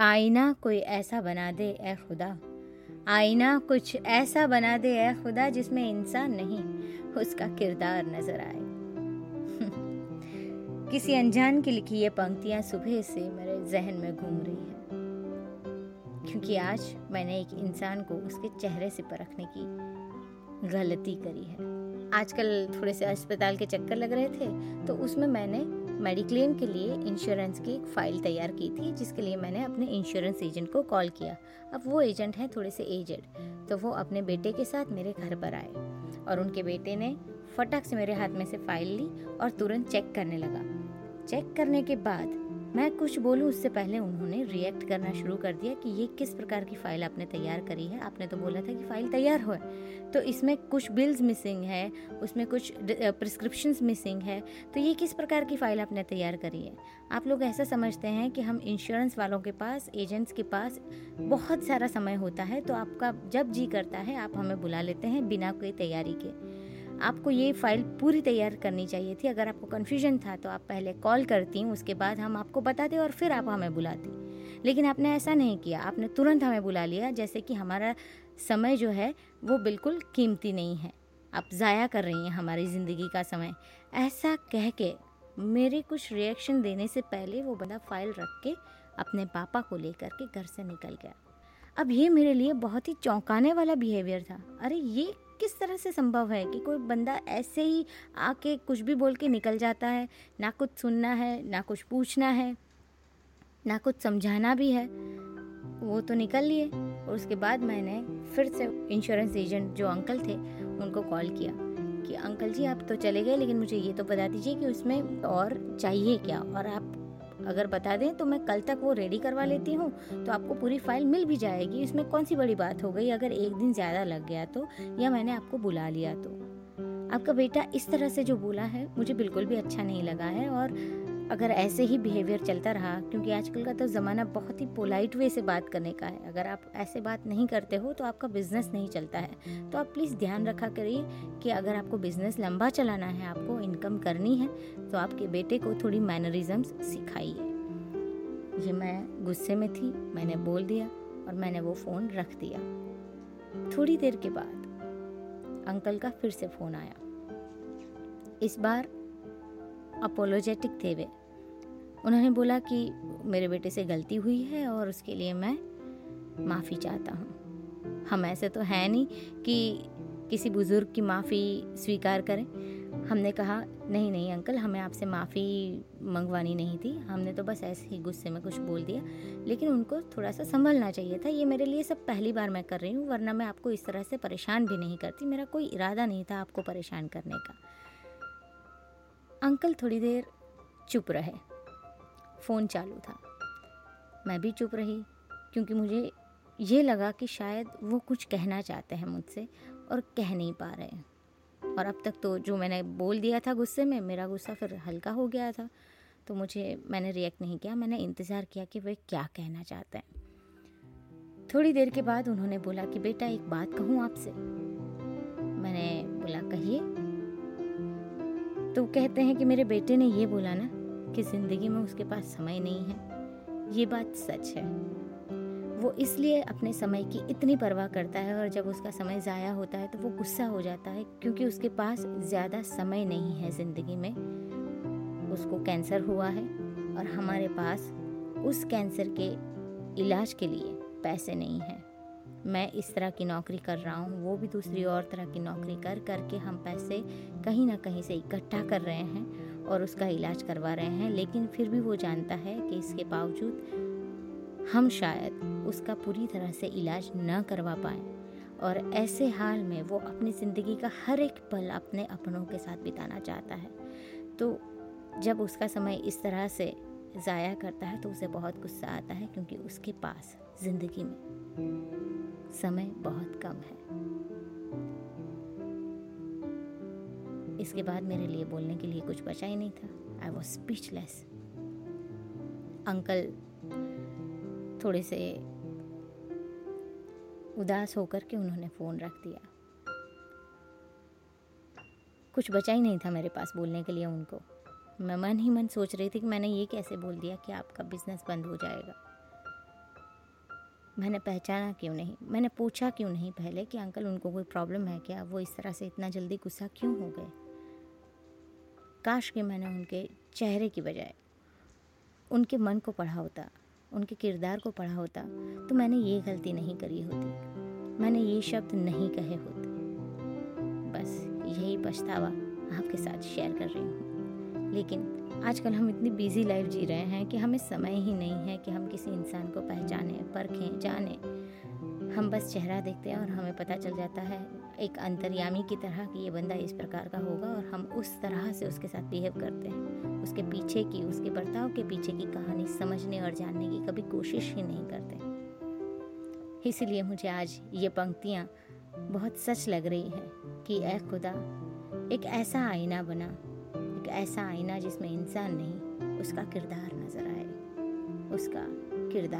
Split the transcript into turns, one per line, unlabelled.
आईना कोई ऐसा बना दे ए खुदा। आईना कुछ ऐसा बना दे ए खुदा, जिसमें इंसान नहीं, उसका किरदार नज़र आए। किसी अनजान की लिखी ये पंक्तियाँ सुबह से मेरे जहन में घूम रही है। क्योंकि आज मैंने एक इंसान को उसके चेहरे से परखने की गलती करी है। आजकल थोड़े से अस्पताल के चक्कर लग रहे थे तो उसमें मैंने मेडिक्लेम के लिए इंश्योरेंस की एक फ़ाइल तैयार की थी, जिसके लिए मैंने अपने इंश्योरेंस एजेंट को कॉल किया। अब वो एजेंट हैं थोड़े से एजेड तो वो अपने बेटे के साथ मेरे घर पर आए और उनके बेटे ने फटक से मेरे हाथ में से फ़ाइल ली और तुरंत चेक करने लगा। चेक करने के बाद मैं कुछ बोलूँ, उससे पहले उन्होंने रिएक्ट करना शुरू कर दिया कि ये किस प्रकार की फ़ाइल आपने तैयार करी है। आपने तो बोला था कि फ़ाइल तैयार हो। तो इसमें कुछ बिल्स मिसिंग है, उसमें कुछ प्रिस्क्रिप्शंस मिसिंग है। तो ये किस प्रकार की फ़ाइल आपने तैयार करी है? आप लोग ऐसा समझते हैं कि हम इंश्योरेंस वालों के पास एजेंट्स के पास बहुत सारा समय होता है तो आपका जब जी करता है, आप हमें बुला लेते हैं बिना कोई तैयारी के। आपको ये फ़ाइल पूरी तैयार करनी चाहिए थी। अगर आपको कन्फ्यूज़न था तो आप पहले कॉल करती, उसके बाद हम आपको बताते और फिर आप हमें बुलाती। लेकिन आपने ऐसा नहीं किया। आपने तुरंत हमें बुला लिया, जैसे कि हमारा समय जो है, वो बिल्कुल कीमती नहीं है। आप ज़ाया कर रही हैं हमारी ज़िंदगी का समय। ऐसा कह के मेरे कुछ रिएक्शन देने से पहले वो बंदा फ़ाइल रख के अपने पापा को लेकर के घर से निकल गया। अब ये मेरे लिए बहुत ही चौंकाने वाला बिहेवियर था। अरे, ये किस तरह से संभव है कि कोई बंदा ऐसे ही आके कुछ भी बोल के निकल जाता है? ना कुछ सुनना है, ना कुछ पूछना है, ना कुछ समझाना भी है। वो तो निकल लिए और उसके बाद मैंने फिर से इंश्योरेंस एजेंट जो अंकल थे, उनको कॉल किया कि, अंकल जी, आप तो चले गए, लेकिन मुझे ये तो बता दीजिए कि उसमें और चाहिए क्या? और आप अगर बता दें तो मैं कल तक वो रेडी करवा लेती हूँ तो आपको पूरी फ़ाइल मिल भी जाएगी। इसमें कौन सी बड़ी बात हो गई? अगर एक दिन ज़्यादा लग गया तो या मैंने आपको बुला लिया तो। आपका बेटा इस तरह से जो बोला है, मुझे बिल्कुल भी अच्छा नहीं लगा है और अगर ऐसे ही बिहेवियर चलता रहा, क्योंकि आजकल का तो ज़माना बहुत ही पोलाइट वे से बात करने का है। अगर आप ऐसे बात नहीं करते हो तो आपका बिज़नेस नहीं चलता है। तो आप प्लीज़ ध्यान रखा करिए कि अगर आपको बिज़नेस लंबा चलाना है, आपको इनकम करनी है तो आपके बेटे को थोड़ी मैनरिज्म्स सिखाइए। ये मैं गुस्से में थी, मैंने बोल दिया और मैंने वो फ़ोन रख दिया। थोड़ी देर के बाद अंकल का फिर से फ़ोन आया। इस बार अपोलोजेटिक थे वे। उन्होंने बोला कि मेरे बेटे से गलती हुई है और उसके लिए मैं माफ़ी चाहता हूँ। हम ऐसे तो हैं नहीं कि किसी बुज़ुर्ग की माफ़ी स्वीकार करें। हमने कहा, नहीं नहीं अंकल, हमें आपसे माफ़ी मंगवानी नहीं थी। हमने तो बस ऐसे ही गुस्से में कुछ बोल दिया। लेकिन उनको थोड़ा सा संभलना चाहिए था। ये मेरे लिए सब पहली बार मैं कर रही हूँ, वरना मैं आपको इस तरह से परेशान भी नहीं करती। मेरा कोई इरादा नहीं था आपको परेशान करने का। अंकल थोड़ी देर चुप रहे। फ़ोन चालू था। मैं भी चुप रही, क्योंकि मुझे ये लगा कि शायद वो कुछ कहना चाहते हैं मुझसे और कह नहीं पा रहे और अब तक तो जो मैंने बोल दिया था गुस्से में, मेरा गुस्सा फिर हल्का हो गया था। तो मुझे, मैंने रिएक्ट नहीं किया, मैंने इंतज़ार किया कि वे क्या कहना चाहते हैं। थोड़ी देर के बाद उन्होंने बोला कि, बेटा, एक बात कहूँ आपसे। मैंने बोला, कहिए। तो कहते हैं कि, मेरे बेटे ने ये बोला ना कि ज़िंदगी में उसके पास समय नहीं है। ये बात सच है। वो इसलिए अपने समय की इतनी परवाह करता है और जब उसका समय ज़ाया होता है तो वो गुस्सा हो जाता है क्योंकि उसके पास ज़्यादा समय नहीं है ज़िंदगी में। उसको कैंसर हुआ है और हमारे पास उस कैंसर के इलाज के लिए पैसे नहीं हैं। मैं इस तरह की नौकरी कर रहा हूँ, वो भी दूसरी और तरह की नौकरी कर, करके हम पैसे कहीं ना कहीं से इकट्ठा कर रहे हैं। और उसका इलाज करवा रहे हैं, लेकिन फिर भी वो जानता है कि इसके बावजूद हम शायद उसका पूरी तरह से इलाज न करवा पाए। और ऐसे हाल में वो अपनी ज़िंदगी का हर एक पल अपने अपनों के साथ बिताना चाहता है। तो जब उसका समय इस तरह से ज़ाया करता है तो उसे बहुत गुस्सा आता है, क्योंकि उसके पास ज़िंदगी में समय बहुत कम है। इसके बाद मेरे लिए बोलने के लिए कुछ बचा ही नहीं था। आई वॉज़ स्पीचलेस अंकल थोड़े से उदास होकर के उन्होंने फ़ोन रख दिया। कुछ बचा ही नहीं था मेरे पास बोलने के लिए उनको। मैं मन ही मन सोच रही थी कि मैंने ये कैसे बोल दिया कि आपका बिज़नेस बंद हो जाएगा। मैंने पहचाना क्यों नहीं? मैंने पूछा क्यों नहीं पहले कि अंकल उनको कोई प्रॉब्लम है क्या? वो इस तरह से इतना जल्दी गुस्सा क्यों हो गए? काश कि मैंने उनके चेहरे की बजाय उनके मन को पढ़ा होता, उनके किरदार को पढ़ा होता तो मैंने ये गलती नहीं करी होती। मैंने ये शब्द नहीं कहे होते। बस यही पछतावा आपके साथ शेयर कर रही हूँ। लेकिन आजकल हम इतनी बिज़ी लाइफ जी रहे हैं कि हमें समय ही नहीं है कि हम किसी इंसान को पहचाने, परखें, जाने। हम बस चेहरा देखते हैं और हमें पता चल जाता है एक अंतर्यामी की तरह कि ये बंदा इस प्रकार का होगा और हम उस तरह से उसके साथ बिहेव करते हैं। उसके पीछे की, उसके बर्ताव के पीछे की कहानी समझने और जानने की कभी कोशिश ही नहीं करते। इसलिए मुझे आज ये पंक्तियाँ बहुत सच लग रही हैं कि ए खुदा, एक ऐसा आईना बना, एक ऐसा आईना जिसमें इंसान नहीं, उसका किरदार नज़र आए, उसका किरदार